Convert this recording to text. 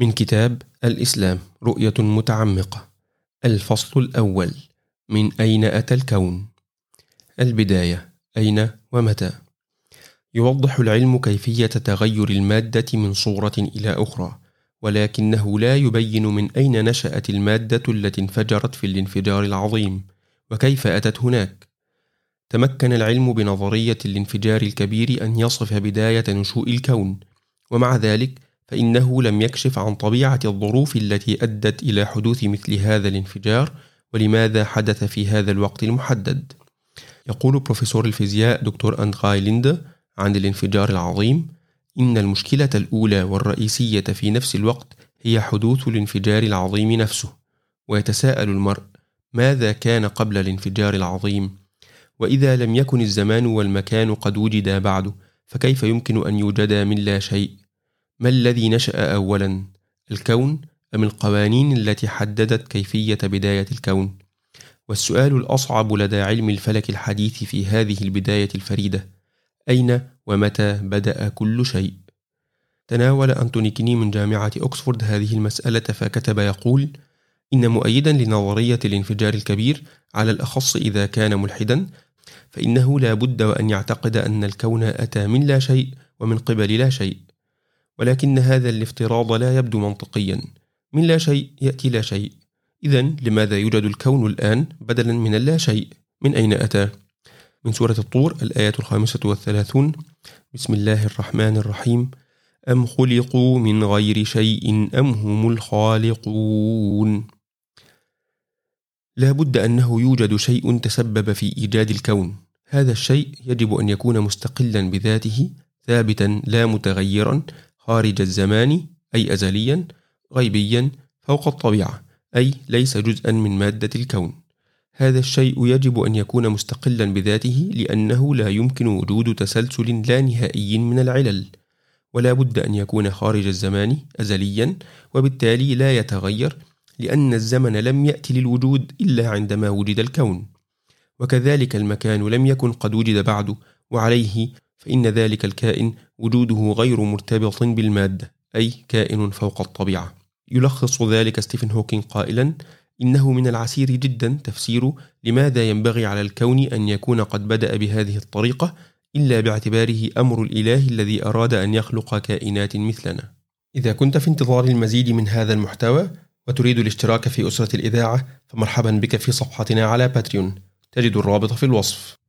من كتاب الإسلام رؤية متعمقة الفصل الأول من أين أتى الكون؟ البداية أين ومتى؟ يوضح العلم كيفية تغير المادة من صورة إلى أخرى ولكنه لا يبين من أين نشأت المادة التي انفجرت في الانفجار العظيم وكيف أتت هناك تمكن العلم بنظرية الانفجار الكبير أن يصف بداية نشوء الكون ومع ذلك فإنه لم يكشف عن طبيعة الظروف التي أدت إلى حدوث مثل هذا الانفجار ولماذا حدث في هذا الوقت المحدد. يقول بروفيسور الفيزياء دكتور أندغاي ليندا عن الانفجار العظيم إن المشكلة الأولى والرئيسية في نفس الوقت هي حدوث الانفجار العظيم نفسه. ويتساءل المرء ماذا كان قبل الانفجار العظيم؟ وإذا لم يكن الزمان والمكان قد وجدا بعد فكيف يمكن أن يوجدا من لا شيء؟ ما الذي نشأ أولا الكون أم القوانين التي حددت كيفية بداية الكون؟ والسؤال الأصعب لدى علم الفلك الحديث في هذه البداية الفريدة أين ومتى بدأ كل شيء؟ تناول أنتوني كيني من جامعة أكسفورد هذه المسألة فكتب يقول: إن مؤيدا لنظرية الانفجار الكبير على الأخص إذا كان ملحدا فإنه لا بد وأن يعتقد أن الكون أتى من لا شيء ومن قبل لا شيء ولكن هذا الافتراض لا يبدو منطقيا. من لا شيء يأتي لا شيء. إذا لماذا يوجد الكون الآن بدلا من اللا شيء؟ من أين أتى؟ من سورة الطور الآية الخامسة والثلاثون. بسم الله الرحمن الرحيم. أم خلقوا من غير شيء أم هم الخالقون؟ لا بد أنه يوجد شيء تسبب في إيجاد الكون. هذا الشيء يجب أن يكون مستقلا بذاته ثابتا لا متغيرا. خارج الزمان أي أزليا غيبيا فوق الطبيعة أي ليس جزءا من مادة الكون. هذا الشيء يجب أن يكون مستقلا بذاته لأنه لا يمكن وجود تسلسل لا نهائي من العلل. ولا بد أن يكون خارج الزمان أزليا وبالتالي لا يتغير لأن الزمن لم يأتي للوجود إلا عندما وجد الكون. وكذلك المكان لم يكن قد وجد بعد وعليه فإن ذلك الكائن وجوده غير مرتبط بالمادة أي كائن فوق الطبيعة. يلخص ذلك ستيفن هوكينج قائلا إنه من العسير جدا تفسير لماذا ينبغي على الكون أن يكون قد بدأ بهذه الطريقة إلا باعتباره أمر الإله الذي أراد أن يخلق كائنات مثلنا. إذا كنت في انتظار المزيد من هذا المحتوى وتريد الاشتراك في أسرة الإذاعة فمرحبا بك في صفحتنا على باتريون. تجد الرابط في الوصف.